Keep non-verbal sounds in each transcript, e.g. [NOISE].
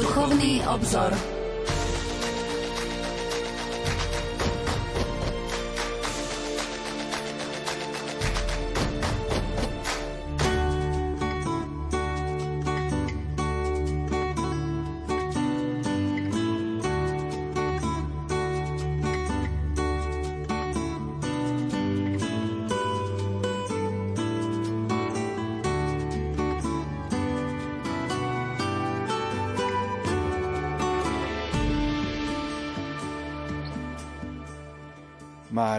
Duchovný obzor.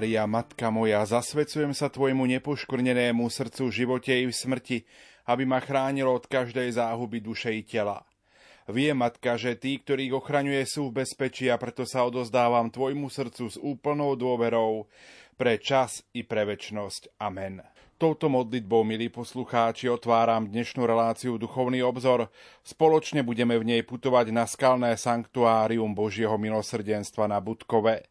Mária, Matka moja, zasvecujem sa Tvojmu nepoškvrnenému srdcu živote i v smrti, aby ma chránilo od každej záhuby duše i tela. Vie, Matka, že tí, ktorých ochraňuje, sú v bezpečí a preto sa odozdávam Tvojmu srdcu s úplnou dôverou pre čas i pre väčnosť. Amen. Touto modlitbou, milí poslucháči, otváram dnešnú reláciu Duchovný obzor. Spoločne budeme v nej putovať na skalné sanktuárium Božieho milosrdenstva na Budkove.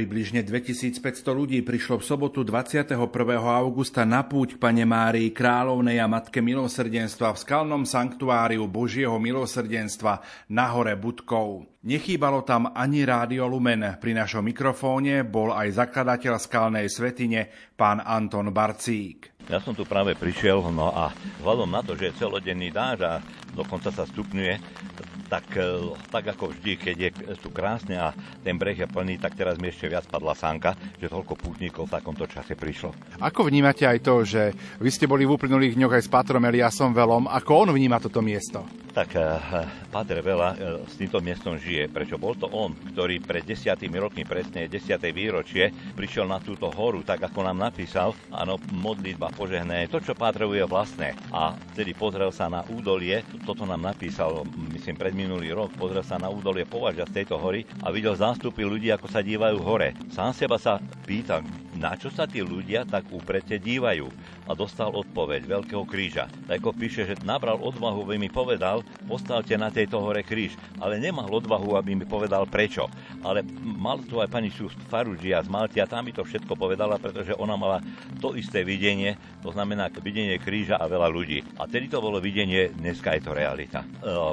Približne 2500 ľudí prišlo v sobotu 21. augusta na púť k Pane Márii Kráľovnej a Matke milosrdenstva v skalnom sanktuáriu Božieho milosrdenstva na hore Budkov. Nechýbalo tam ani Rádio Lumen. Pri našom mikrofóne bol aj zakladateľ skalnej svetine, pán Anton Barcík. Ja som tu práve prišiel, no a vzhľadom na to, že je celodenný dáž a dokonca sa stupňuje, tak, e, tak ako vždy, keď je tu krásne a ten breh je plný, tak teraz mi ešte viac padla sánka, že toľko pútnikov v takomto čase prišlo. Ako vnímate aj to, že vy ste boli v uplynulých dňoch aj s Pátrom Eliasom Velom, ako on vníma toto miesto? Tak uh, Páter Vela uh, s týmto miestom žije, prečo bol to on, ktorý pred desiatými rokmi, presne 10. výročie, prišiel na túto horu, tak ako nám napísal, áno, modlitba požehné, to, čo Pátrovu je vlastné. A vtedy pozrel sa na údolie, toto nám napísal, myslím, pred minulý rok, pozrel sa na údolie považia z tejto hory a videl zástupy ľudí, ako sa dívajú hore. Sám seba sa pýtam, na čo sa tí ľudia tak úprete dívajú? A dostal odpoveď Veľkého kríža. Tak ako píše, že nabral odvahu, aby mi povedal, postavte na tejto hore kríž. Ale nemal odvahu, aby mi povedal prečo. Ale mal tu aj pani Farudžia z Maltia, tam mi to všetko povedala, pretože ona mala to isté videnie, to znamená videnie kríža a veľa ľudí. A tedy to bolo videnie, dneska je to realita. E,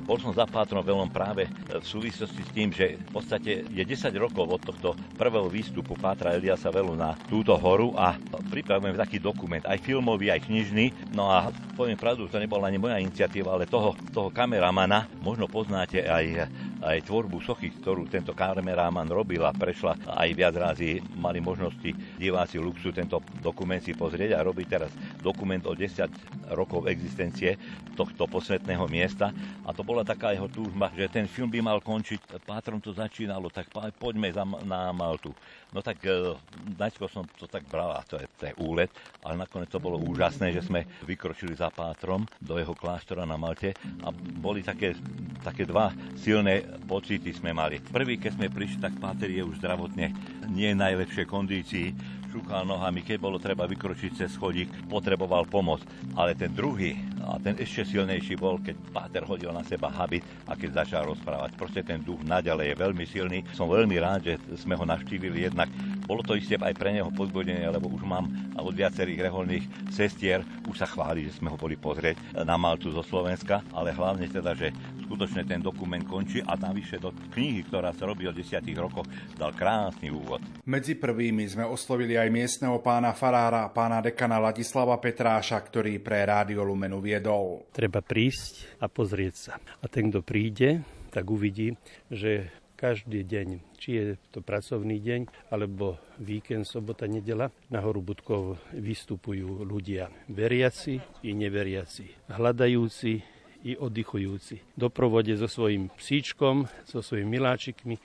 bol som za Pátrom veľom práve v súvislosti s tým, že v podstate je 10 rokov od tohto prvého výstupu Pátra Eliasa Velu na tú túto horu a pripravujeme taký dokument, aj filmový, aj knižný. No a poviem pravdu, to nebola ani moja iniciatíva, ale toho, toho kameramana, možno poznáte aj, aj tvorbu sochy, ktorú tento kameraman robil a prešla aj viac razy, mali možnosti diváci Luxu tento dokument si pozrieť a robí teraz dokument o 10 rokov existencie tohto posvetného miesta a to bola taká jeho túžba, že ten film by mal končiť, pátrom to začínalo, tak poďme na Maltu. No tak e, najskôr som to tak bral, a to je, to je úlet, ale nakoniec to bolo úžasné, že sme vykročili za Pátrom do jeho kláštora na Malte a boli také, také dva silné pocity sme mali. Prvý, keď sme prišli, tak Páter je už zdravotne nie najlepšej kondícii, šúchal nohami, keď bolo treba vykročiť cez schodík, potreboval pomoc. Ale ten druhý, a ten ešte silnejší bol, keď Páter hodil na seba habit a keď začal rozprávať. Proste ten duch naďalej je veľmi silný. Som veľmi rád, že sme ho navštívili jednak. Bolo to isté aj pre neho pozbudenie, lebo už mám od viacerých reholných sestier, už sa chváli, že sme ho boli pozrieť na Maltu zo Slovenska, ale hlavne teda, že skutočne ten dokument končí a navyše do knihy, ktorá sa robí o desiatých rokoch, dal krásny úvod. Medzi prvými sme oslovili aj miestneho pána farára, pána dekana Ladislava Petráša, ktorý pre Rádio Lumenu vie viedol. Treba prísť a pozrieť sa. A ten, kto príde, tak uvidí, že každý deň, či je to pracovný deň, alebo víkend, sobota, nedela, na horu Budkov vystupujú ľudia veriaci i neveriaci, hľadajúci i oddychujúci. Doprovode so svojím psíčkom, so svojimi miláčikmi,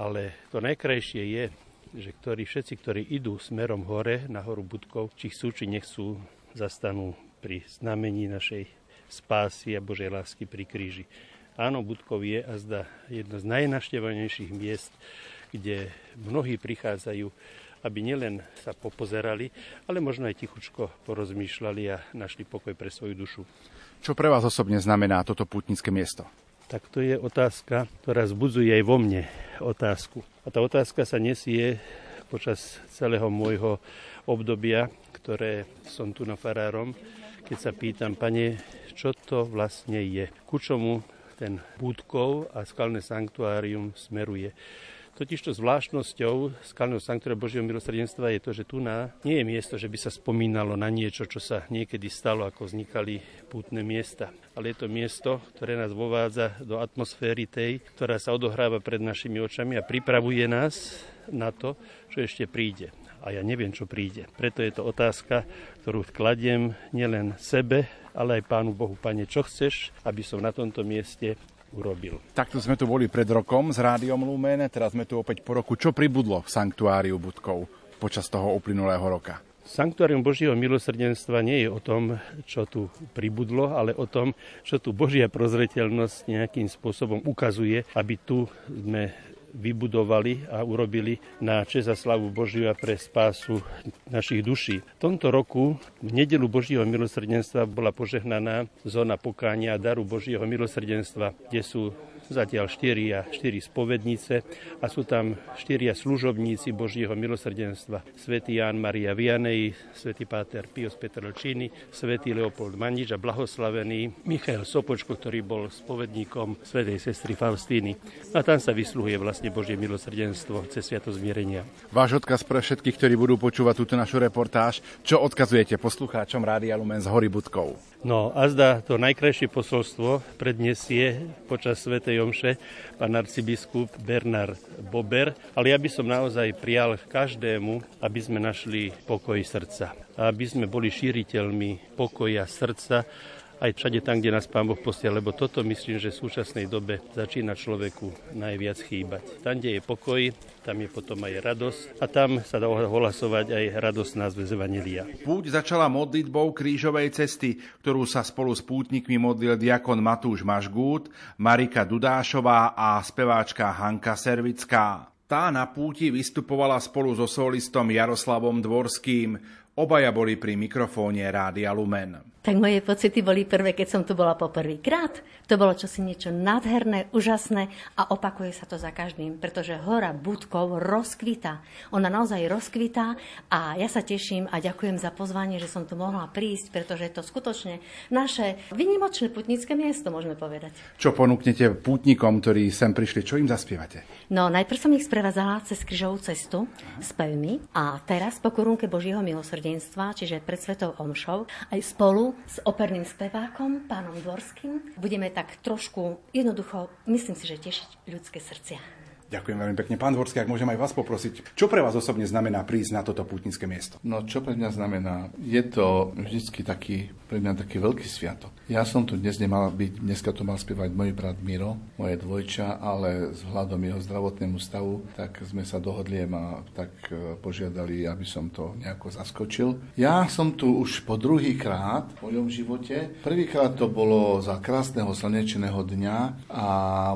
ale to najkrajšie je, že ktorí, všetci, ktorí idú smerom hore, na horu Budkov, či chcú, či nechcú, zastanú pri znamení našej spásy a Božej lásky pri kríži. Áno, Budkov je a zda jedno z najnaštevovanejších miest, kde mnohí prichádzajú, aby nielen sa popozerali, ale možno aj tichučko porozmýšľali a našli pokoj pre svoju dušu. Čo pre vás osobne znamená toto putnické miesto? Tak to je otázka, ktorá zbudzuje aj vo mne otázku. A tá otázka sa nesie počas celého môjho obdobia, ktoré som tu na farárom keď sa pýtam, pane, čo to vlastne je, ku čomu ten Budkov a skalné sanktuárium smeruje. Totižto zvláštnosťou skalného sanktuária Božieho milosrdenstva je to, že tu na nie je miesto, že by sa spomínalo na niečo, čo sa niekedy stalo, ako vznikali pútne miesta. Ale je to miesto, ktoré nás vovádza do atmosféry tej, ktorá sa odohráva pred našimi očami a pripravuje nás na to, čo ešte príde a ja neviem, čo príde. Preto je to otázka, ktorú kladiem nielen sebe, ale aj Pánu Bohu, Pane, čo chceš, aby som na tomto mieste urobil. Takto sme tu boli pred rokom s Rádiom Lumen, teraz sme tu opäť po roku. Čo pribudlo v sanktuáriu Budkov počas toho uplynulého roka? Sanktuárium Božieho milosrdenstva nie je o tom, čo tu pribudlo, ale o tom, čo tu Božia prozreteľnosť nejakým spôsobom ukazuje, aby tu sme vybudovali a urobili na čest a slavu Božiu a pre spásu našich duší. V tomto roku v nedelu Božieho milosrdenstva bola požehnaná zóna pokánia a daru Božieho milosrdenstva, kde sú zatiaľ štyria, štyri spovednice a sú tam štyria služobníci Božieho milosrdenstva. Svetý Ján Maria Vianej, svätý Páter Pius Petrelčíny, svätý Leopold Manič a blahoslavený Michal Sopočko, ktorý bol spovedníkom svätej sestry Faustíny. A tam sa vysluhuje vlastne Božie milosrdenstvo cez sviato zmierenia. Váš odkaz pre všetkých, ktorí budú počúvať túto našu reportáž, čo odkazujete poslucháčom Rádia Lumen z Hory Budkov? No a zda to najkrajšie posolstvo predniesie počas Svetej Omše pán arcibiskup Bernard Bober, ale ja by som naozaj prial každému, aby sme našli pokoj srdca. Aby sme boli šíriteľmi pokoja srdca, aj všade tam, kde nás Pán Boh posiel, lebo toto myslím, že v súčasnej dobe začína človeku najviac chýbať. Tam, kde je pokoj, tam je potom aj radosť a tam sa dá ohlasovať aj radosť názve z. Púť začala modlitbou krížovej cesty, ktorú sa spolu s pútnikmi modlil diakon Matúš Mažgút, Marika Dudášová a speváčka Hanka Servická. Tá na púti vystupovala spolu so solistom Jaroslavom Dvorským. Obaja boli pri mikrofóne Rádia Lumen tak moje pocity boli prvé, keď som tu bola poprvýkrát. To bolo čosi niečo nádherné, úžasné a opakuje sa to za každým, pretože hora Budkov rozkvita. Ona naozaj rozkvitá a ja sa teším a ďakujem za pozvanie, že som tu mohla prísť, pretože je to skutočne naše vynimočné putnické miesto, môžeme povedať. Čo ponúknete pútnikom, ktorí sem prišli, čo im zaspievate? No, najprv som ich sprevádzala cez križovú cestu s pevmi a teraz po korunke Božieho milosrdenstva, čiže pred Svetou Omšou, aj spolu s operným spevákom, pánom Dvorským. Budeme tak trošku jednoducho, myslím si, že tešiť ľudské srdcia. Ďakujem veľmi pekne. Pán Dvorský, ak môžem aj vás poprosiť, čo pre vás osobne znamená prísť na toto putnické miesto? No, čo pre mňa znamená? Je to vždy taký, pre mňa taký veľký sviatok. Ja som tu dnes nemal byť, dneska to mal spievať môj brat Miro, moje dvojča, ale vzhľadom jeho zdravotnému stavu, tak sme sa dohodli a tak e, požiadali, aby som to nejako zaskočil. Ja som tu už po druhý krát v mojom živote. Prvýkrát to bolo za krásneho slnečného dňa a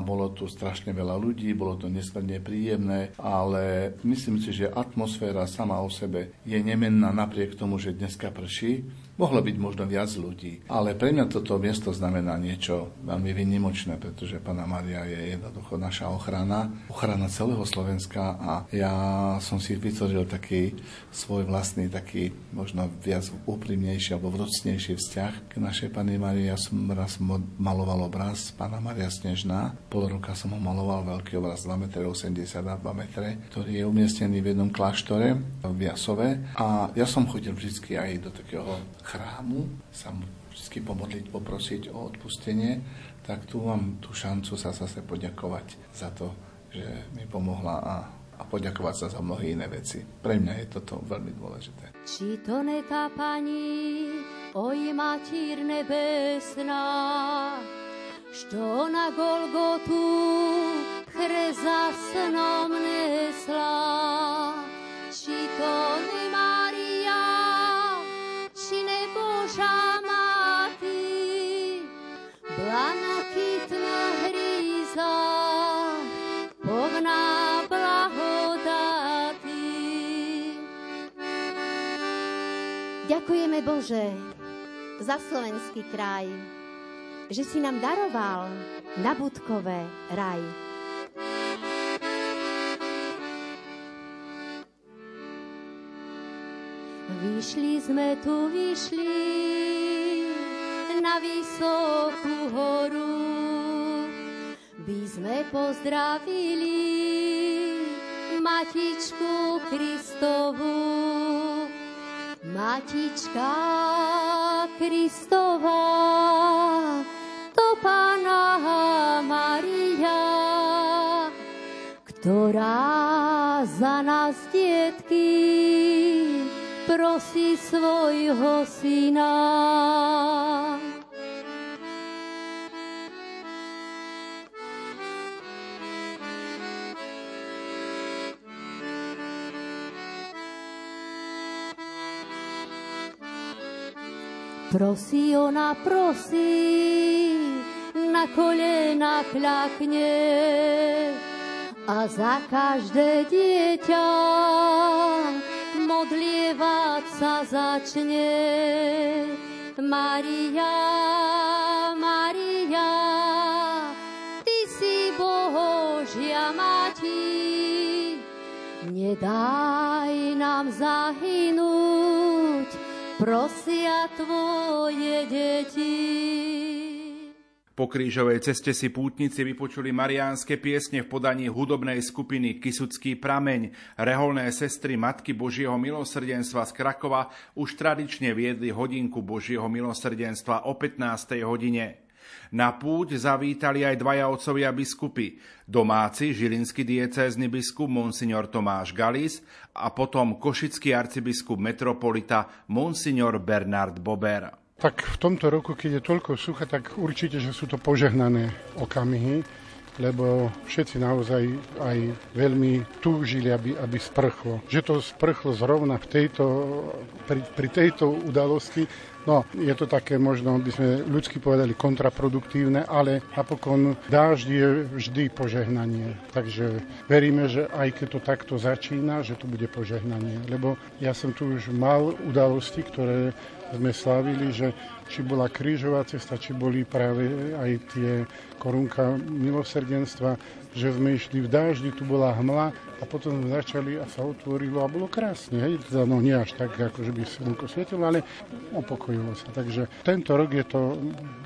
bolo tu strašne veľa ľudí, bolo to nes nesmierne príjemné, ale myslím si, že atmosféra sama o sebe je nemenná napriek tomu, že dneska prší Mohlo byť možno viac ľudí, ale pre mňa toto miesto znamená niečo veľmi vynimočné, pretože Pana Maria je jednoducho naša ochrana, ochrana celého Slovenska a ja som si vytvoril taký svoj vlastný, taký možno viac úprimnejší alebo vrúcnejší vzťah k našej Pani Marii. Ja som raz maloval obraz Pana Maria Snežná, pol roka som ho maloval veľký obraz 2 m 80 a 2 m, ktorý je umiestnený v jednom kláštore v Jasove a ja som chodil vždy aj do takého chrámu, sa vždy pomodliť, poprosiť o odpustenie, tak tu mám tú šancu sa zase poďakovať za to, že mi pomohla a, a poďakovať sa za mnohé iné veci. Pre mňa je toto veľmi dôležité. Či to netá pani, oj matír nebesná, što na Golgotu chreza snom nesla, či to nemá Ďakujeme Bože za slovenský kraj, že si nám daroval na Budkové raj. Vyšli sme tu, vyšli na vysokú horu, by sme pozdravili Matičku Kristovu. Matička Kristová, to Pána Maria, ktorá za nás detky prosí svojho syna. Prosí ona, prosí, na kolena klakne a za každé dieťa modlievať sa začne. Maria, Maria, ty si Božia Mati, nedaj nám zahy prosia tvoje deti. Po krížovej ceste si pútnici vypočuli mariánske piesne v podaní hudobnej skupiny Kisucký prameň. Reholné sestry Matky Božieho milosrdenstva z Krakova už tradične viedli hodinku Božieho milosrdenstva o 15. hodine. Na púť zavítali aj dvaja otcovia biskupy, domáci žilinský diecézny biskup Monsignor Tomáš Galis a potom košický arcibiskup metropolita Monsignor Bernard Bober. Tak v tomto roku, keď je toľko sucha, tak určite, že sú to požehnané okamihy, lebo všetci naozaj aj veľmi túžili, aby, aby sprchlo. Že to sprchlo zrovna v tejto, pri, pri tejto udalosti, no je to také možno, by sme ľudsky povedali, kontraproduktívne, ale napokon dážď je vždy požehnanie. Takže veríme, že aj keď to takto začína, že to bude požehnanie. Lebo ja som tu už mal udalosti, ktoré sme slávili, že či bola krížová cesta, či boli práve aj tie korunka milosrdenstva, že sme išli v dáždi, tu bola hmla a potom začali a sa otvorilo a bolo krásne. Hej? Teda, no nie až tak, ako že by slnko svietilo, ale upokojilo sa. Takže tento rok je to,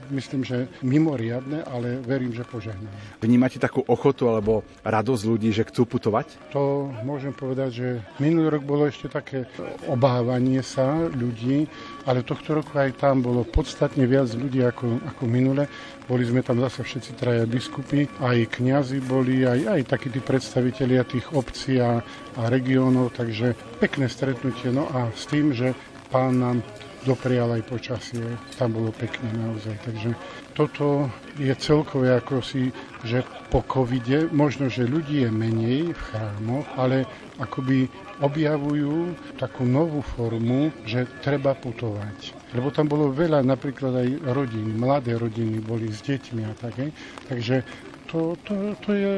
myslím, že mimoriadne, ale verím, že požehnané. Vnímate takú ochotu alebo radosť ľudí, že chcú putovať? To môžem povedať, že minulý rok bolo ešte také obávanie sa ľudí, ale tohto roku aj tam bolo podstatne viac ľudí ako, ako minule. Boli sme tam zase všetci traja biskupy, aj kňazi boli, aj, aj takí tí predstavitelia tých obcí a, regiónov, takže pekné stretnutie. No a s tým, že pán nám doprial aj počasie, tam bolo pekne naozaj. Takže toto je celkové ako si, že po covide, možno, že ľudí je menej v chrámoch, ale akoby objavujú takú novú formu, že treba putovať. Lebo tam bolo veľa napríklad aj rodín, mladé rodiny boli s deťmi a tak. Takže to, to, to je,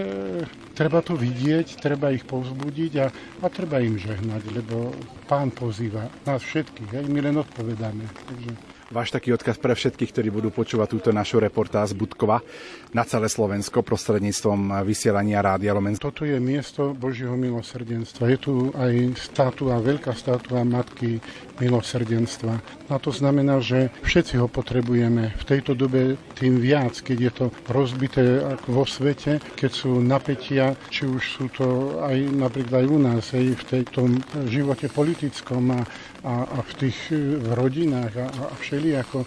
treba to vidieť, treba ich povzbudiť a, a treba im žehnať, lebo pán pozýva nás všetkých, aj my len odpovedáme. Takže váš taký odkaz pre všetkých, ktorí budú počúvať túto našu reportáž z Budkova na celé Slovensko prostredníctvom vysielania Rádia Lomen. Toto je miesto Božieho milosrdenstva. Je tu aj státua, veľká státua Matky milosrdenstva. A to znamená, že všetci ho potrebujeme. V tejto dobe tým viac, keď je to rozbité vo svete, keď sú napätia, či už sú to aj napríklad aj u nás, aj v tejto živote politickom a, a, a v tých v rodinách a, a všelijako,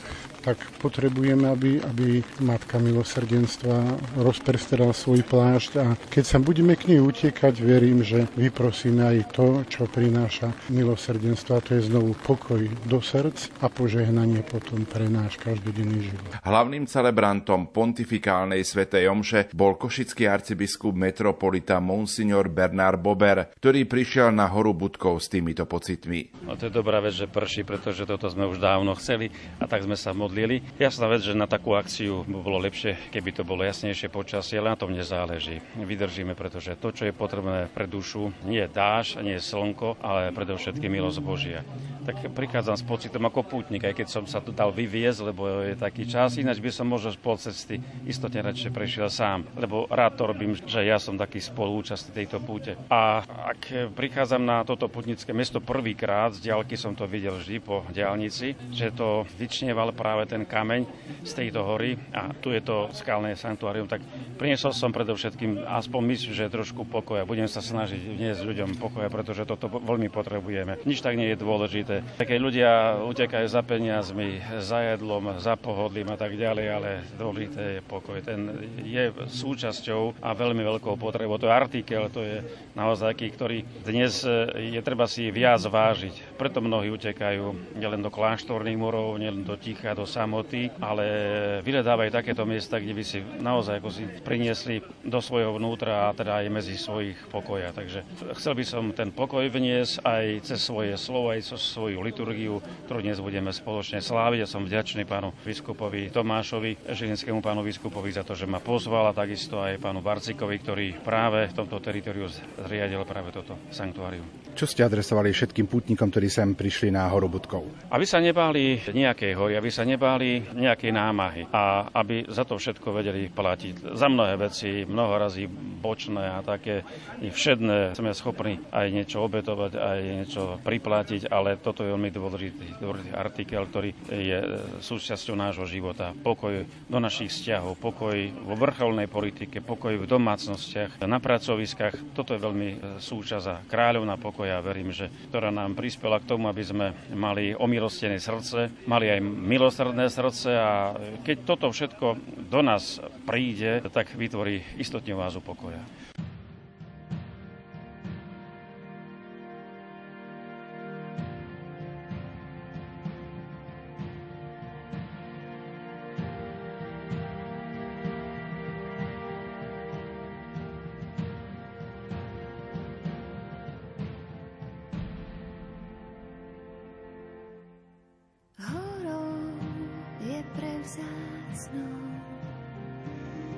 tak potrebujeme, aby, aby Matka milosrdenstva rozprestrala svoj plášť a keď sa budeme k nej utekať, verím, že vyprosíme aj to, čo prináša milosrdenstvo a to je znovu pokoj do srdc a požehnanie potom pre náš každodenný život. Hlavným celebrantom pontifikálnej svetej omše bol košický arcibiskup metropolita Monsignor Bernard Bober, ktorý prišiel na horu Budkov s týmito pocitmi. No to je dobrá vec, že prší, pretože toto sme už dávno chceli a tak sme sa modlili. Jasná vec, že na takú akciu by bolo lepšie, keby to bolo jasnejšie počasie, ale na tom nezáleží. Vydržíme, pretože to, čo je potrebné pre dušu, nie je dáž, nie je slnko, ale predovšetkým milosť Božia. Tak prichádzam s pocitom ako pútnik, aj keď som sa tu dal vyviezť, lebo je taký čas, ináč by som možno pol cesty istotne radšej prešiel sám, lebo rád to robím, že ja som taký spolúčastný tejto púte. A ak prichádzam na toto putnické mesto prvýkrát, z diaľky som to videl vždy po diálnici, že to vyčnieval práve práve ten kameň z tejto hory a tu je to skalné sanktuárium, tak priniesol som predovšetkým aspoň mysl, že trošku pokoja. Budem sa snažiť vniesť ľuďom pokoja, pretože toto veľmi potrebujeme. Nič tak nie je dôležité. Keď ľudia utekajú za peniazmi, za jedlom, za pohodlím a tak ďalej, ale dôležité je pokoj. Ten je súčasťou a veľmi veľkou potrebou. To je artikel, to je naozaj taký, ktorý dnes je treba si viac vážiť. Preto mnohí utekajú nielen do kláštorných morov, nielen do ticha, do samoty, ale vyhľadávajú takéto miesta, kde by si naozaj ako si priniesli do svojho vnútra a teda aj medzi svojich pokoja. Takže chcel by som ten pokoj vniesť aj cez svoje slovo, aj cez svoju liturgiu, ktorú dnes budeme spoločne sláviť. Ja som vďačný pánu biskupovi Tomášovi, žilinskému pánu biskupovi za to, že ma pozval a takisto aj pánu Barcikovi, ktorý práve v tomto teritoriu zriadil práve toto sanktuárium. Čo ste adresovali všetkým pútnikom, ktorí sem prišli na horu Budkov? Aby sa nebáli nejakej hory, aby sa nebáli nejakej námahy a aby za to všetko vedeli platiť. Za mnohé veci, mnoho razy bočné a také všedné sme schopní aj niečo obetovať, aj niečo priplatiť, ale toto je veľmi dôležitý, dôležitý artikel, ktorý je súčasťou nášho života. Pokoj do našich vzťahov, pokoj vo vrcholnej politike, pokoj v domácnostiach, na pracoviskách. Toto je veľmi súčasť a kráľovná pokoja, verím, že ktorá nám prispela k tomu, aby sme mali omilostené srdce, mali aj milosrdné srdce a keď toto všetko do nás príde, tak vytvorí istotne vázu pokoja. vzácnou,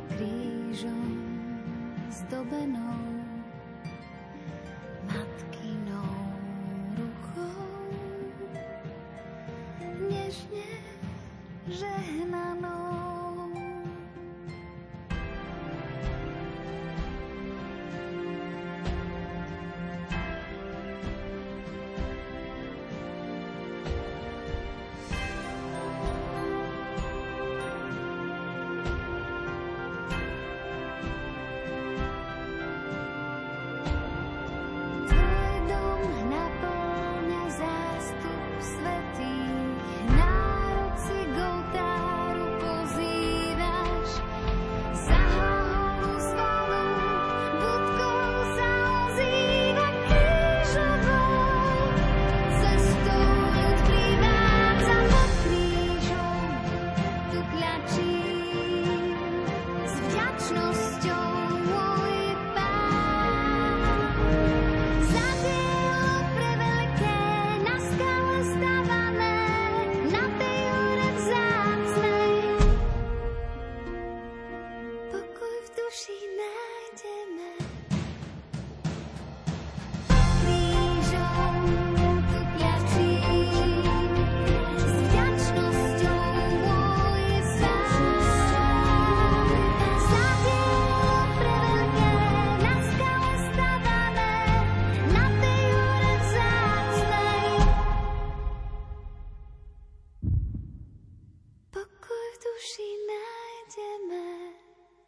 krížom zdobenou, matkinou rukou. Nežne žehná.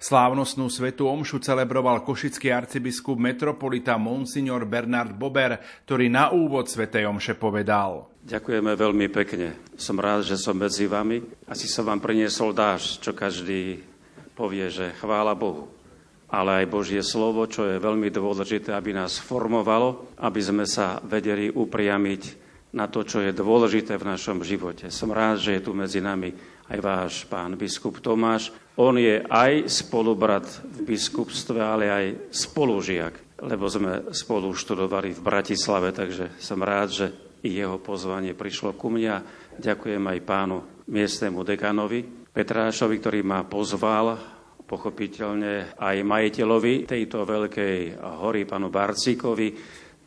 Slávnostnú svetú omšu celebroval košický arcibiskup metropolita Monsignor Bernard Bober, ktorý na úvod svetej omše povedal. Ďakujeme veľmi pekne. Som rád, že som medzi vami. Asi som vám priniesol dáš, čo každý povie, že chvála Bohu. Ale aj Božie slovo, čo je veľmi dôležité, aby nás formovalo, aby sme sa vedeli upriamiť na to, čo je dôležité v našom živote. Som rád, že je tu medzi nami aj váš pán biskup Tomáš, on je aj spolubrat v biskupstve, ale aj spolužiak, lebo sme spolu študovali v Bratislave, takže som rád, že i jeho pozvanie prišlo ku mňa. Ďakujem aj pánu miestnemu dekanovi Petrášovi, ktorý ma pozval, pochopiteľne aj majiteľovi tejto veľkej hory, pánu Barcíkovi,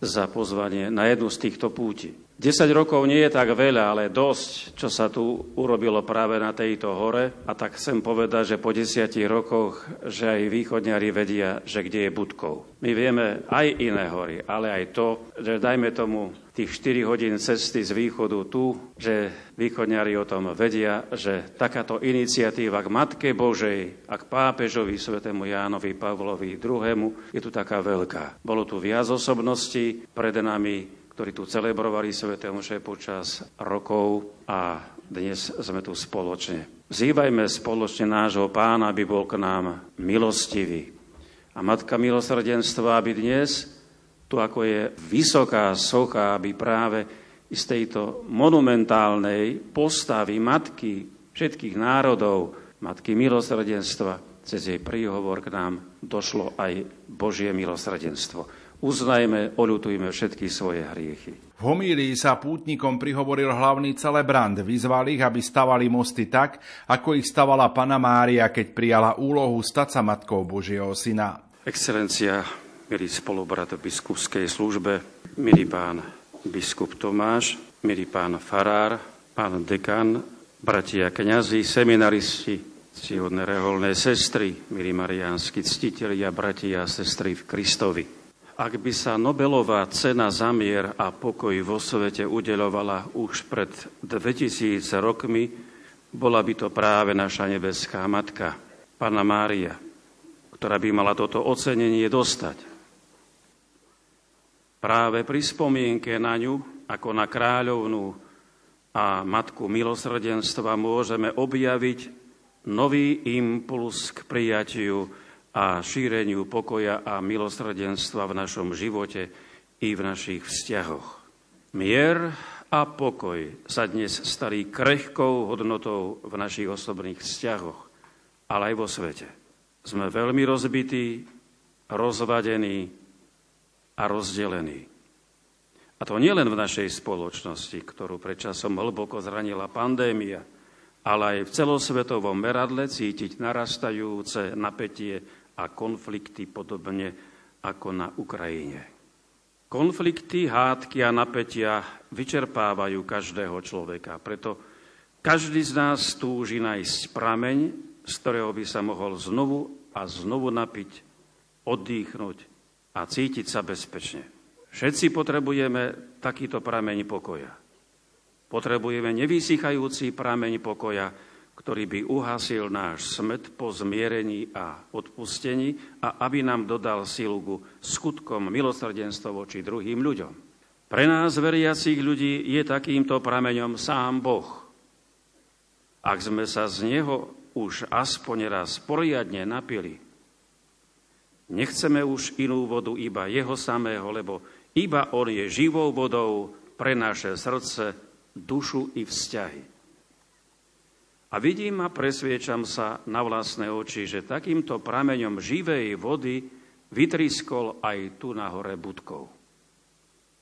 za pozvanie na jednu z týchto púti. 10 rokov nie je tak veľa, ale dosť, čo sa tu urobilo práve na tejto hore. A tak chcem povedať, že po 10 rokoch, že aj východňari vedia, že kde je Budkov. My vieme aj iné hory, ale aj to, že dajme tomu tých 4 hodín cesty z východu tu, že východňari o tom vedia, že takáto iniciatíva k Matke Božej a k pápežovi svetému Jánovi Pavlovi II. je tu taká veľká. Bolo tu viac osobností, pred nami ktorí tu celebrovali Sveté Omše počas rokov a dnes sme tu spoločne. Vzývajme spoločne nášho pána, aby bol k nám milostivý. A Matka milosrdenstva, aby dnes, tu ako je vysoká socha, aby práve z tejto monumentálnej postavy Matky všetkých národov, Matky milosrdenstva, cez jej príhovor k nám došlo aj Božie milosrdenstvo. Uznajme, oľutujme všetky svoje hriechy. V homílii sa pútnikom prihovoril hlavný celebrant. Vyzval ich, aby stavali mosty tak, ako ich stavala Pana Mária, keď prijala úlohu stať sa Matkou Božieho Syna. Excelencia, milý spolubrat v biskupskej službe, milý pán biskup Tomáš, milý pán farár, pán dekan, bratia kňazi, seminaristi, ctihodné reholné sestry, milí mariánsky ctitelia, bratia a sestry v Kristovi. Ak by sa Nobelová cena za mier a pokoj vo svete udeľovala už pred 2000 rokmi, bola by to práve naša nebeská matka, Pana Mária, ktorá by mala toto ocenenie dostať. Práve pri spomienke na ňu, ako na kráľovnú a matku milosrdenstva, môžeme objaviť nový impuls k prijatiu a šíreniu pokoja a milosrdenstva v našom živote i v našich vzťahoch. Mier a pokoj sa dnes stali krehkou hodnotou v našich osobných vzťahoch, ale aj vo svete. Sme veľmi rozbití, rozvadení a rozdelení. A to nielen v našej spoločnosti, ktorú predčasom hlboko zranila pandémia, ale aj v celosvetovom meradle cítiť narastajúce napätie a konflikty podobne ako na Ukrajine. Konflikty, hádky a napätia vyčerpávajú každého človeka. Preto každý z nás túži nájsť prameň, z ktorého by sa mohol znovu a znovu napiť, oddychnúť a cítiť sa bezpečne. Všetci potrebujeme takýto prameň pokoja. Potrebujeme nevysychajúci prameň pokoja, ktorý by uhasil náš smet po zmierení a odpustení a aby nám dodal silu ku skutkom milosrdenstva voči druhým ľuďom. Pre nás, veriacich ľudí, je takýmto prameňom sám Boh. Ak sme sa z Neho už aspoň raz poriadne napili, nechceme už inú vodu iba Jeho samého, lebo iba On je živou vodou pre naše srdce, dušu i vzťahy. A vidím a presviečam sa na vlastné oči, že takýmto prameňom živej vody vytriskol aj tu na hore Budkov.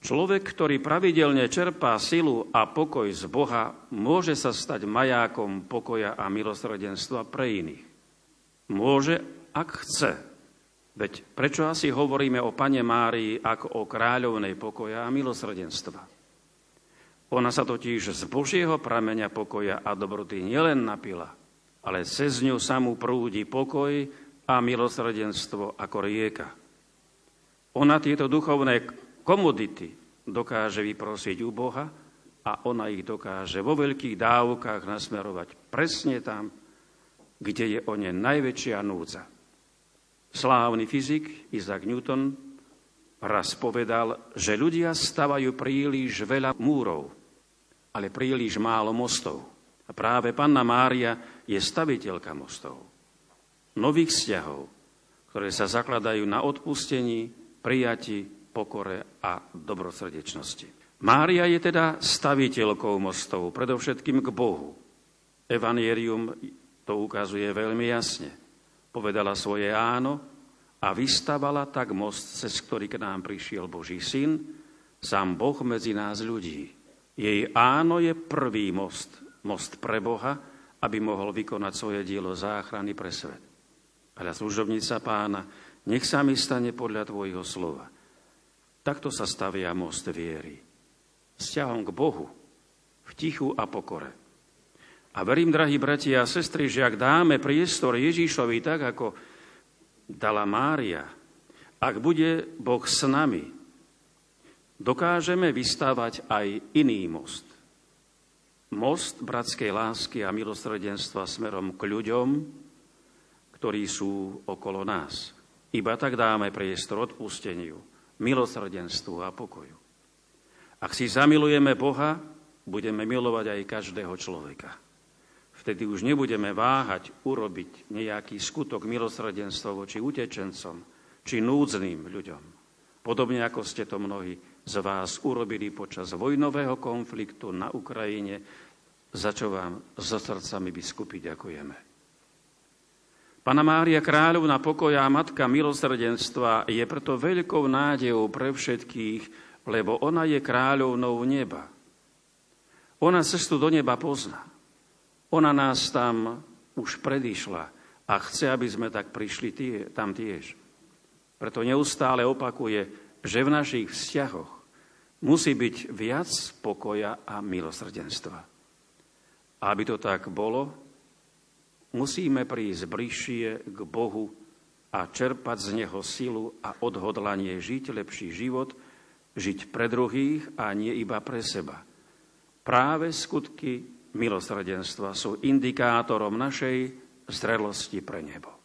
Človek, ktorý pravidelne čerpá silu a pokoj z Boha, môže sa stať majákom pokoja a milosrdenstva pre iných. Môže, ak chce. Veď prečo asi hovoríme o Pane Márii ako o kráľovnej pokoja a milosrdenstva? Ona sa totiž z Božieho prameňa pokoja a dobroty nielen napila, ale cez ňu samú prúdi pokoj a milosrdenstvo ako rieka. Ona tieto duchovné komodity dokáže vyprosiť u Boha a ona ich dokáže vo veľkých dávkach nasmerovať presne tam, kde je o ne najväčšia núdza. Slávny fyzik Isaac Newton raz povedal, že ľudia stavajú príliš veľa múrov, ale príliš málo mostov. A práve Panna Mária je staviteľka mostov. Nových vzťahov, ktoré sa zakladajú na odpustení, prijati, pokore a dobrosrdečnosti. Mária je teda staviteľkou mostov, predovšetkým k Bohu. Evangelium to ukazuje veľmi jasne. Povedala svoje áno a vystavala tak most, cez ktorý k nám prišiel Boží syn, sám Boh medzi nás ľudí. Jej áno je prvý most, most pre Boha, aby mohol vykonať svoje dielo záchrany pre svet. Ale služobnica pána, nech sa mi stane podľa tvojho slova. Takto sa stavia most viery. Vzťahom k Bohu, v tichu a pokore. A verím, drahí bratia a sestry, že ak dáme priestor Ježíšovi tak, ako dala Mária, ak bude Boh s nami, dokážeme vystávať aj iný most. Most bratskej lásky a milosrdenstva smerom k ľuďom, ktorí sú okolo nás. Iba tak dáme priestor odpusteniu, milosrdenstvu a pokoju. Ak si zamilujeme Boha, budeme milovať aj každého človeka. Vtedy už nebudeme váhať urobiť nejaký skutok milosrdenstva voči utečencom či núdznym ľuďom. Podobne ako ste to mnohí z vás urobili počas vojnového konfliktu na Ukrajine, za čo vám zo srdcami biskupy ďakujeme. Pana Mária Kráľovna pokoja a Matka milosrdenstva je preto veľkou nádejou pre všetkých, lebo ona je kráľovnou neba. Ona cestu do neba pozná. Ona nás tam už predišla a chce, aby sme tak prišli tie, tam tiež. Preto neustále opakuje, že v našich vzťahoch musí byť viac pokoja a milosrdenstva. Aby to tak bolo, musíme prísť bližšie k Bohu a čerpať z Neho silu a odhodlanie žiť lepší život, žiť pre druhých a nie iba pre seba. Práve skutky milosrdenstva sú indikátorom našej zrelosti pre nebo.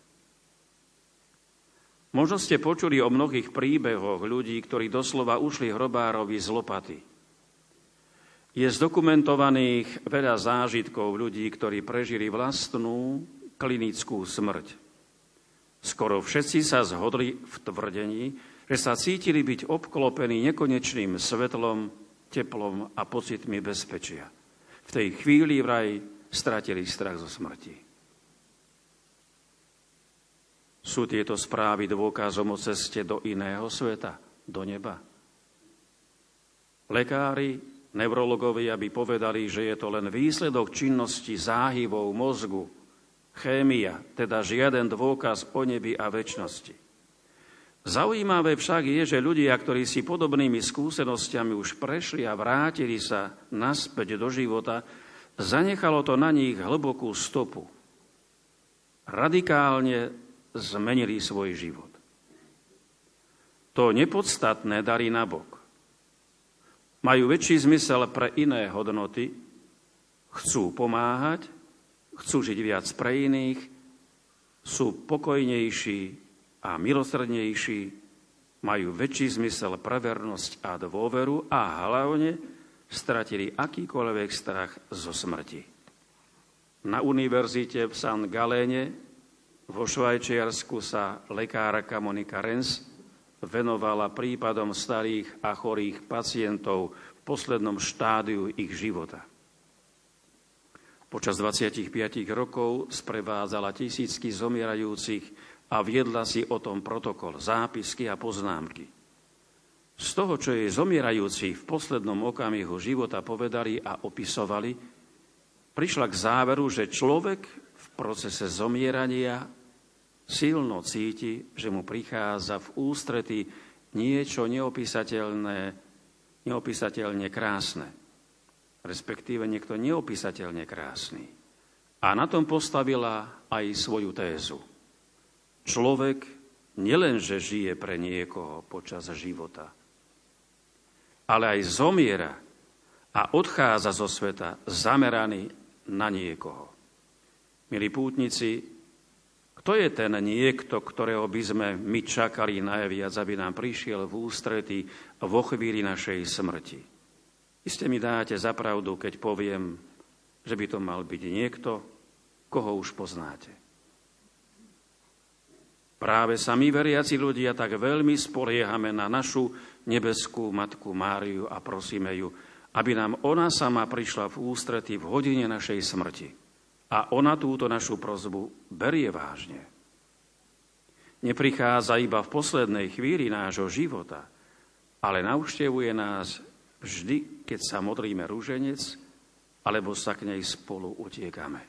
Možno ste počuli o mnohých príbehoch ľudí, ktorí doslova ušli hrobárovi z lopaty. Je zdokumentovaných veľa zážitkov ľudí, ktorí prežili vlastnú klinickú smrť. Skoro všetci sa zhodli v tvrdení, že sa cítili byť obklopení nekonečným svetlom, teplom a pocitmi bezpečia. V tej chvíli vraj stratili strach zo smrti. Sú tieto správy dôkazom o ceste do iného sveta, do neba? Lekári Neurologovia by povedali, že je to len výsledok činnosti záhybov mozgu, chémia, teda žiaden dôkaz o nebi a väčšnosti. Zaujímavé však je, že ľudia, ktorí si podobnými skúsenostiami už prešli a vrátili sa naspäť do života, zanechalo to na nich hlbokú stopu. Radikálne zmenili svoj život. To nepodstatné dali nabok majú väčší zmysel pre iné hodnoty, chcú pomáhať, chcú žiť viac pre iných, sú pokojnejší a milosrdnejší, majú väčší zmysel pre vernosť a dôveru a hlavne stratili akýkoľvek strach zo smrti. Na univerzite v San Galéne vo Švajčiarsku sa lekárka Monika Rens venovala prípadom starých a chorých pacientov v poslednom štádiu ich života. Počas 25 rokov sprevádzala tisícky zomierajúcich a viedla si o tom protokol, zápisky a poznámky. Z toho, čo jej zomierajúci v poslednom okamihu života povedali a opisovali, prišla k záveru, že človek v procese zomierania silno cíti, že mu prichádza v ústrety niečo neopísateľné, neopísateľne krásne. Respektíve niekto neopísateľne krásny. A na tom postavila aj svoju tézu. Človek nielenže žije pre niekoho počas života, ale aj zomiera a odchádza zo sveta zameraný na niekoho. Milí pútnici, kto je ten niekto, ktorého by sme my čakali najviac, aby nám prišiel v ústrety vo chvíli našej smrti? Iste mi dáte zapravdu, keď poviem, že by to mal byť niekto, koho už poznáte. Práve sa my, veriaci ľudia, tak veľmi spoliehame na našu nebeskú Matku Máriu a prosíme ju, aby nám ona sama prišla v ústrety v hodine našej smrti. A ona túto našu prozbu berie vážne. Neprichádza iba v poslednej chvíli nášho života, ale navštevuje nás vždy, keď sa modlíme rúženec, alebo sa k nej spolu utiekame.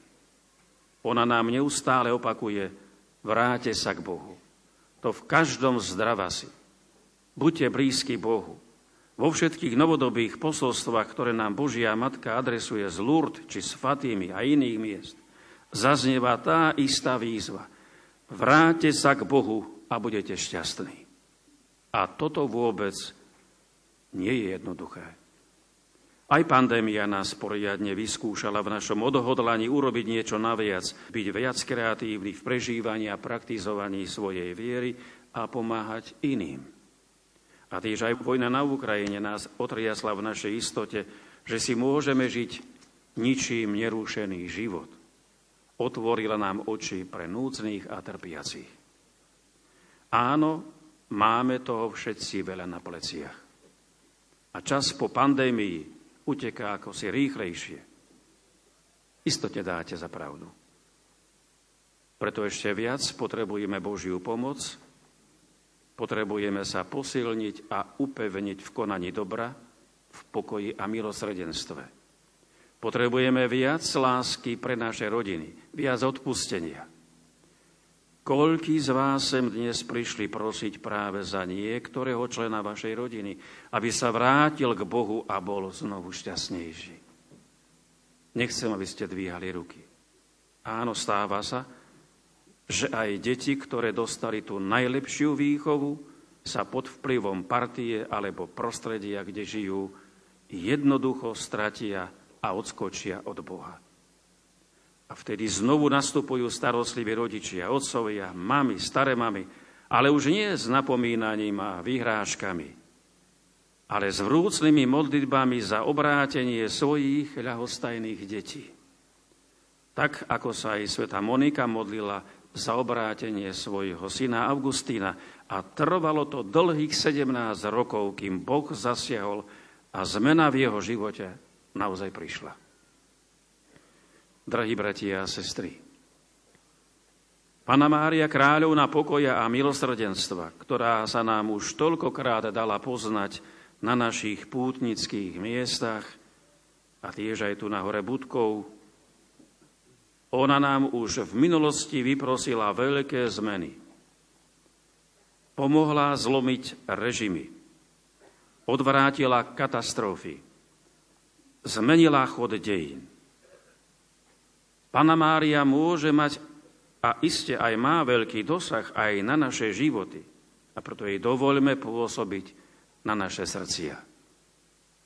Ona nám neustále opakuje, vráte sa k Bohu. To v každom zdravasi. Buďte blízki Bohu. Vo všetkých novodobých posolstvách, ktoré nám Božia Matka adresuje z Lourdes či z Fatými a iných miest, zaznieva tá istá výzva. Vráte sa k Bohu a budete šťastní. A toto vôbec nie je jednoduché. Aj pandémia nás poriadne vyskúšala v našom odhodlaní urobiť niečo naviac, byť viac kreatívny v prežívaní a praktizovaní svojej viery a pomáhať iným. A tiež aj vojna na Ukrajine nás otriasla v našej istote, že si môžeme žiť ničím nerušený život. Otvorila nám oči pre núcných a trpiacich. Áno, máme toho všetci veľa na pleciach. A čas po pandémii uteká ako si rýchlejšie. Istote dáte za pravdu. Preto ešte viac potrebujeme Božiu pomoc, potrebujeme sa posilniť a upevniť v konaní dobra, v pokoji a milosrdenstve. Potrebujeme viac lásky pre naše rodiny, viac odpustenia. Koľký z vás sem dnes prišli prosiť práve za niektorého člena vašej rodiny, aby sa vrátil k Bohu a bol znovu šťastnejší? Nechcem, aby ste dvíhali ruky. Áno, stáva sa, že aj deti, ktoré dostali tú najlepšiu výchovu, sa pod vplyvom partie alebo prostredia, kde žijú, jednoducho stratia a odskočia od Boha. A vtedy znovu nastupujú starostliví rodičia, otcovia, mami, staré mami, ale už nie s napomínaním a vyhrážkami, ale s vrúcnými modlitbami za obrátenie svojich ľahostajných detí. Tak, ako sa aj sveta Monika modlila za obrátenie svojho syna Augustína a trvalo to dlhých 17 rokov, kým Boh zasiahol a zmena v jeho živote naozaj prišla. Drahí bratia a sestry, Pana Mária kráľovna pokoja a milosrdenstva, ktorá sa nám už toľkokrát dala poznať na našich pútnických miestach a tiež aj tu na hore Budkov, ona nám už v minulosti vyprosila veľké zmeny. Pomohla zlomiť režimy. Odvrátila katastrofy. Zmenila chod dejín. Pana Mária môže mať a iste aj má veľký dosah aj na naše životy. A preto jej dovoľme pôsobiť na naše srdcia.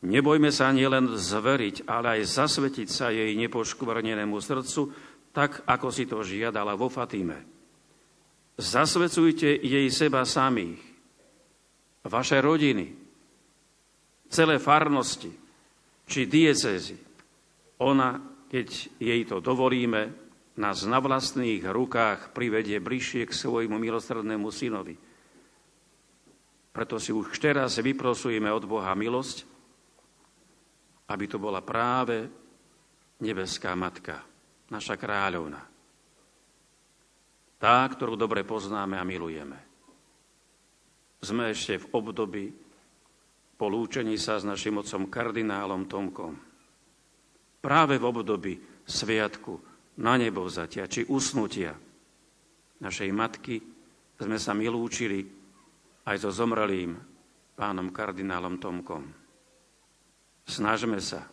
Nebojme sa nielen zveriť, ale aj zasvetiť sa jej nepoškvrnenému srdcu, tak ako si to žiadala vo Fatíme. Zasvecujte jej seba samých, vaše rodiny, celé farnosti či diecezy. Ona keď jej to dovolíme, nás na vlastných rukách privedie bližšie k svojmu milostrednému synovi. Preto si už teraz vyprosujeme od Boha milosť, aby to bola práve nebeská matka, naša kráľovna. Tá, ktorú dobre poznáme a milujeme. Sme ešte v období polúčení sa s našim otcom kardinálom Tomkom práve v období sviatku na nebo vzatia či usnutia našej matky sme sa milúčili aj so zomrelým pánom kardinálom Tomkom. Snažme sa,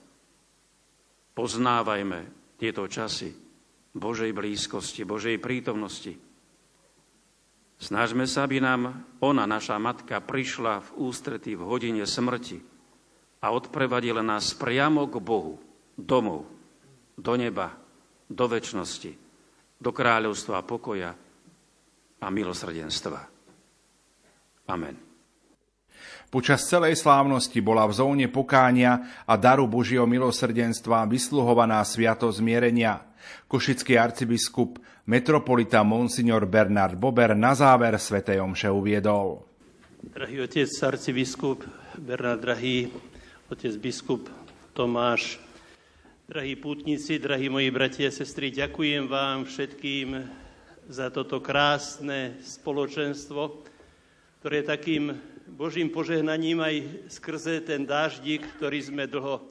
poznávajme tieto časy Božej blízkosti, Božej prítomnosti. Snažme sa, aby nám ona, naša matka, prišla v ústretí v hodine smrti a odprevadila nás priamo k Bohu, domov, do neba, do väčšnosti, do kráľovstva pokoja a milosrdenstva. Amen. Počas celej slávnosti bola v zóne pokánia a daru Božieho milosrdenstva vysluhovaná sviatosť zmierenia. Košický arcibiskup metropolita Monsignor Bernard Bober na záver Sv. Omše uviedol. Drahý otec arcibiskup Bernard, drahý otec biskup Tomáš, Drahí pútnici, drahí moji bratia a sestry, ďakujem vám všetkým za toto krásne spoločenstvo, ktoré takým Božím požehnaním aj skrze ten dáždik, ktorý sme dlho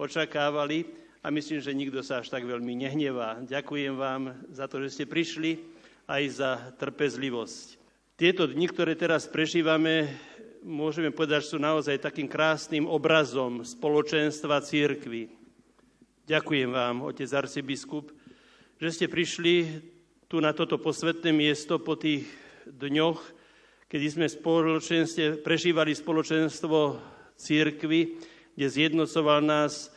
očakávali a myslím, že nikto sa až tak veľmi nehnevá. Ďakujem vám za to, že ste prišli aj za trpezlivosť. Tieto dni, ktoré teraz prežívame, môžeme povedať, že sú naozaj takým krásnym obrazom spoločenstva církvy Ďakujem vám, otec arcibiskup, že ste prišli tu na toto posvetné miesto po tých dňoch, kedy sme spoločenstve, prežívali spoločenstvo církvy, kde zjednocoval nás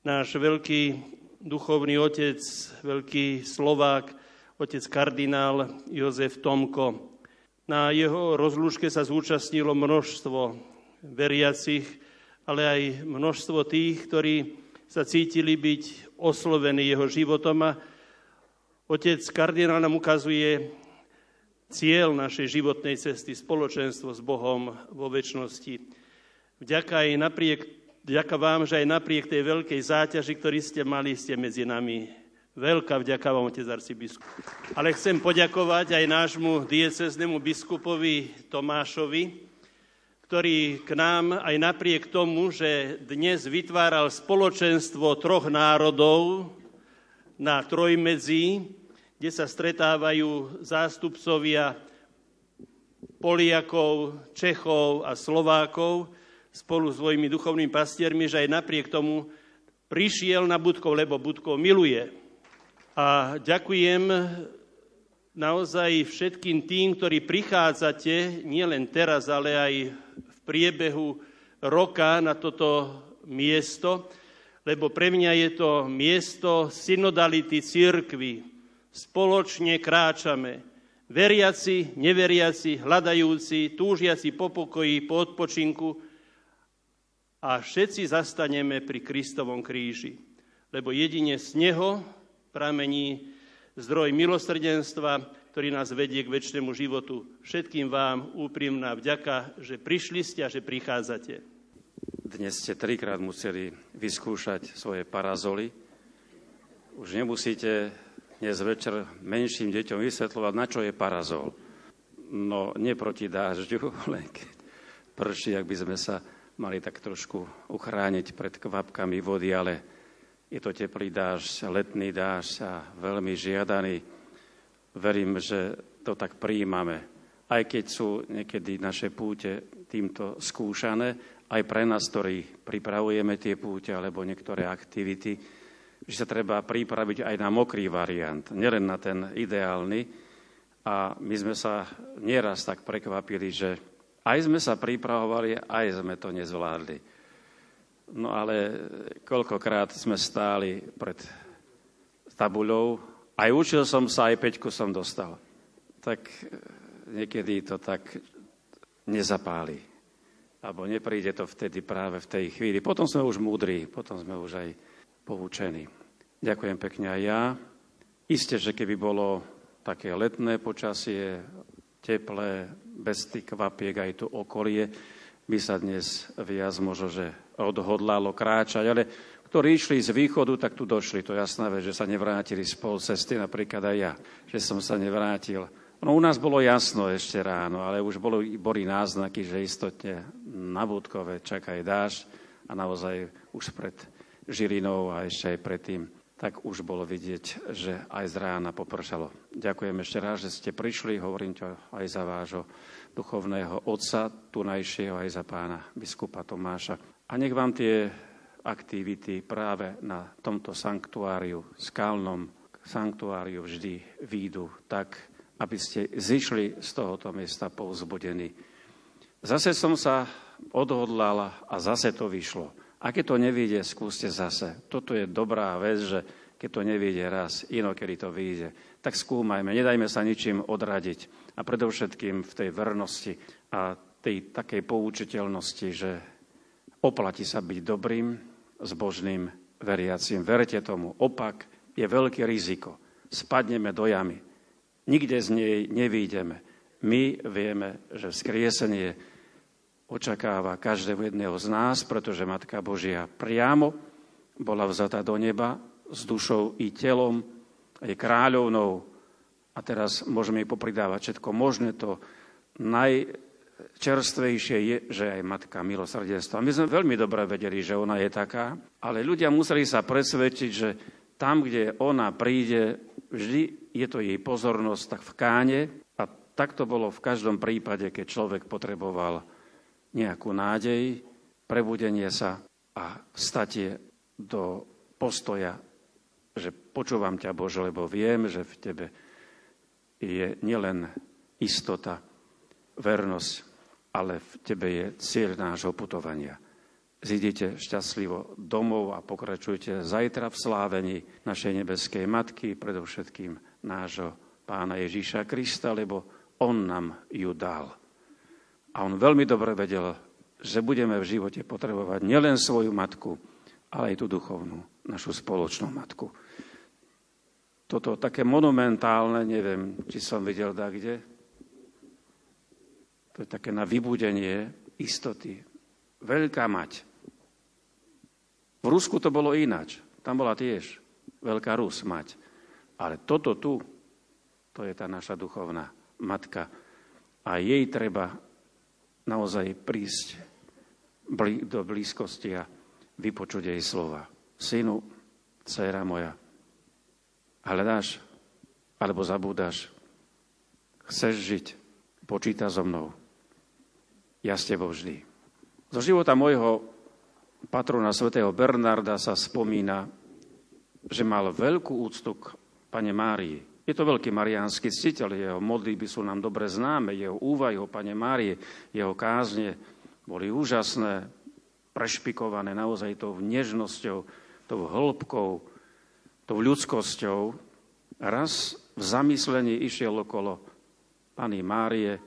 náš veľký duchovný otec, veľký Slovák, otec kardinál Jozef Tomko. Na jeho rozlúčke sa zúčastnilo množstvo veriacich, ale aj množstvo tých, ktorí sa cítili byť oslovení jeho životom a otec kardinál nám ukazuje cieľ našej životnej cesty, spoločenstvo s Bohom vo väčšnosti. Vďaka, aj napriek, vďaka vám, že aj napriek tej veľkej záťaži, ktorý ste mali, ste medzi nami Veľká vďaka vám, otec arcibiskup. Ale chcem poďakovať aj nášmu dieceznému biskupovi Tomášovi, ktorý k nám aj napriek tomu, že dnes vytváral spoločenstvo troch národov na Trojmedzi, kde sa stretávajú zástupcovia Poliakov, Čechov a Slovákov spolu s svojimi duchovnými pastiermi, že aj napriek tomu prišiel na Budkov, lebo Budkov miluje. A ďakujem naozaj všetkým tým, ktorí prichádzate nielen teraz, ale aj v priebehu roka na toto miesto, lebo pre mňa je to miesto synodality církvy. Spoločne kráčame. Veriaci, neveriaci, hľadajúci, túžiaci po pokoji, po odpočinku a všetci zastaneme pri Kristovom kríži. Lebo jedine z Neho pramení zdroj milosrdenstva, ktorý nás vedie k väčšnému životu. Všetkým vám úprimná vďaka, že prišli ste a že prichádzate. Dnes ste trikrát museli vyskúšať svoje parazoly. Už nemusíte dnes večer menším deťom vysvetľovať, na čo je parazol. No, nie proti dážďu, [LAUGHS] len keď prší, ak by sme sa mali tak trošku uchrániť pred kvapkami vody, ale je to teplý dáž, letný dáž a veľmi žiadaný. Verím, že to tak prijímame. Aj keď sú niekedy naše púte týmto skúšané, aj pre nás, ktorí pripravujeme tie púte alebo niektoré aktivity, že sa treba pripraviť aj na mokrý variant, nielen na ten ideálny. A my sme sa nieraz tak prekvapili, že aj sme sa pripravovali, aj sme to nezvládli. No ale koľkokrát sme stáli pred tabuľou, aj učil som sa, aj peťku som dostal. Tak eh, niekedy to tak nezapáli. Alebo nepríde to vtedy práve v tej chvíli. Potom sme už múdri, potom sme už aj poučení. Ďakujem pekne aj ja. Isté, že keby bolo také letné počasie, teplé, bez tých kvapiek aj tu okolie, by sa dnes viac možno, že odhodlalo kráčať, ale ktorí išli z východu, tak tu došli. To jasné, že sa nevrátili z pol cesty, napríklad aj ja, že som sa nevrátil. No u nás bolo jasno ešte ráno, ale už bolo, boli náznaky, že istotne na Budkove čaká aj dáž a naozaj už pred Žilinou a ešte aj predtým tak už bolo vidieť, že aj z rána popršalo. Ďakujem ešte raz, že ste prišli, hovorím to aj za vášho duchovného otca, tunajšieho aj za pána biskupa Tomáša. A nech vám tie aktivity práve na tomto sanktuáriu, skalnom sanktuáriu vždy výjdu tak, aby ste zišli z tohoto miesta povzbudení. Zase som sa odhodlala a zase to vyšlo. A keď to nevíde, skúste zase. Toto je dobrá vec, že keď to nevíde raz, inokedy to vyjde. Tak skúmajme, nedajme sa ničím odradiť. A predovšetkým v tej vernosti a tej takej poučiteľnosti, že oplatí sa byť dobrým, zbožným, veriacím. Verte tomu. Opak je veľké riziko. Spadneme do jamy. Nikde z nej nevídeme. My vieme, že vzkriesenie očakáva každého jedného z nás, pretože Matka Božia priamo bola vzatá do neba s dušou i telom, je kráľovnou a teraz môžeme jej popridávať všetko možné. To najčerstvejšie je, že aj Matka milosrdenstva. My sme veľmi dobre vedeli, že ona je taká, ale ľudia museli sa presvedčiť, že tam, kde ona príde, vždy je to jej pozornosť tak v káne a tak to bolo v každom prípade, keď človek potreboval nejakú nádej, prebudenie sa a statie do postoja, že počúvam ťa Bože, lebo viem, že v tebe je nielen istota, vernosť, ale v tebe je cieľ nášho putovania. Zidite šťastlivo domov a pokračujte zajtra v slávení našej nebeskej Matky, predovšetkým nášho Pána Ježíša Krista, lebo On nám ju dal. A on veľmi dobre vedel, že budeme v živote potrebovať nielen svoju matku, ale aj tú duchovnú, našu spoločnú matku. Toto také monumentálne, neviem, či som videl da kde. To je také na vybudenie istoty. Veľká mať. V Rusku to bolo ináč. Tam bola tiež veľká Rus mať. Ale toto tu, to je tá naša duchovná matka. A jej treba naozaj prísť do blízkosti a vypočuť jej slova. Synu, dcera moja, hľadáš alebo zabúdaš, chceš žiť, počíta so mnou. Ja s tebou vždy. Zo života môjho patrona svätého Bernarda sa spomína, že mal veľkú úctu k pane Márii. Je to veľký mariánsky ctiteľ, jeho modlitby sú nám dobre známe, jeho úvahy o pane Márie, jeho kázne boli úžasné, prešpikované naozaj tou nežnosťou, tou hĺbkou, tou ľudskosťou. Raz v zamyslení išiel okolo pani Márie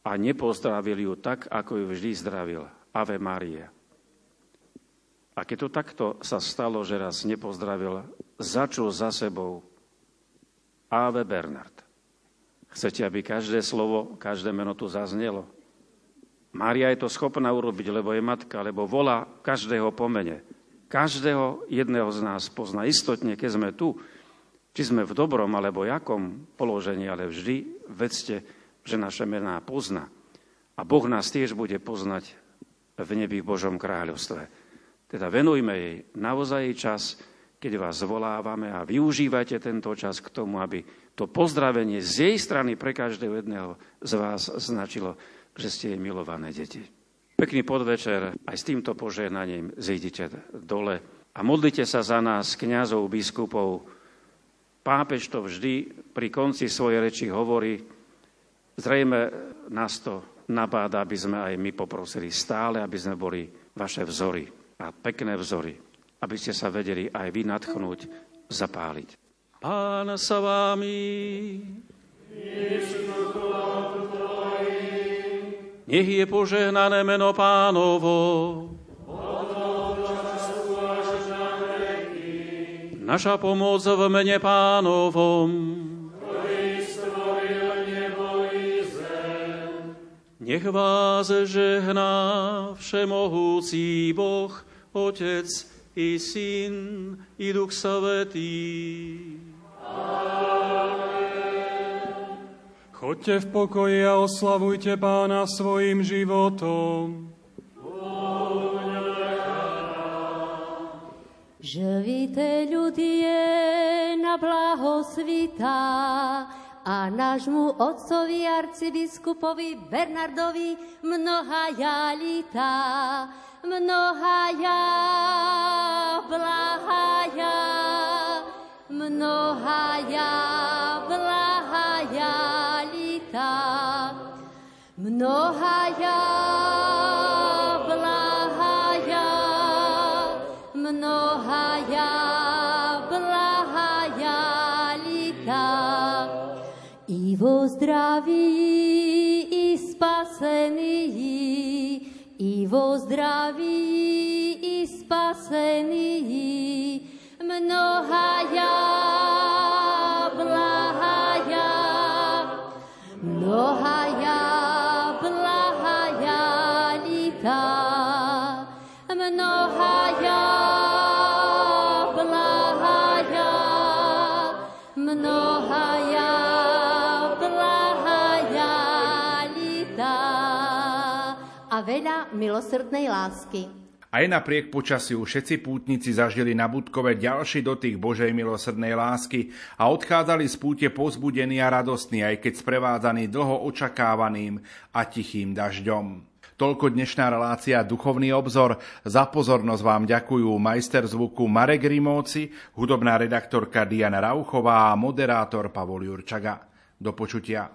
a nepozdravil ju tak, ako ju vždy zdravil. Ave Maria. A keď to takto sa stalo, že raz nepozdravil, začul za sebou Ave Bernard. Chcete, aby každé slovo, každé meno tu zaznelo? Mária je to schopná urobiť, lebo je matka, lebo volá každého pomene. Každého jedného z nás pozná istotne, keď sme tu, či sme v dobrom alebo jakom položení, ale vždy vedzte, že naše mená pozná. A Boh nás tiež bude poznať v nebi v Božom kráľovstve. Teda venujme jej naozaj čas, keď vás zvolávame a využívajte tento čas k tomu, aby to pozdravenie z jej strany pre každého jedného z vás značilo, že ste jej milované deti. Pekný podvečer, aj s týmto požehnaním zídite dole a modlite sa za nás, kňazov, biskupov, Pápež to vždy pri konci svojej reči hovorí. Zrejme nás to nabáda, aby sme aj my poprosili stále, aby sme boli vaše vzory a pekné vzory, aby ste sa vedeli aj vy nadchnúť, zapáliť. Pán sa vámi. Nech je požehnané meno pánovo. naša pomoc v mene pánovom. Nech vás žehná všemohúci Boh, Otec i Syn i Duch Svetý. Choďte v pokoji a oslavujte pána svojim životom. Živite ľudie na blaho svita a nášmu otcovi arcibiskupovi Bernardovi mnoha jalita, mnoha ja, blaha ja, mnoha ja, blaha jalita, mnoha ja, mnohaja, blahaja lita. I vo zdraví, i vo zdraví, i spasení, mnohaja, blahaja, milosrdnej lásky. Aj napriek počasiu všetci pútnici zažili na Budkove ďalší dotyk Božej milosrdnej lásky a odchádzali z púte pozbudení a radostní, aj keď sprevádzaní dlho očakávaným a tichým dažďom. Toľko dnešná relácia Duchovný obzor. Za pozornosť vám ďakujú majster zvuku Marek Rimóci, hudobná redaktorka Diana Rauchová a moderátor Pavol Jurčaga. Do počutia.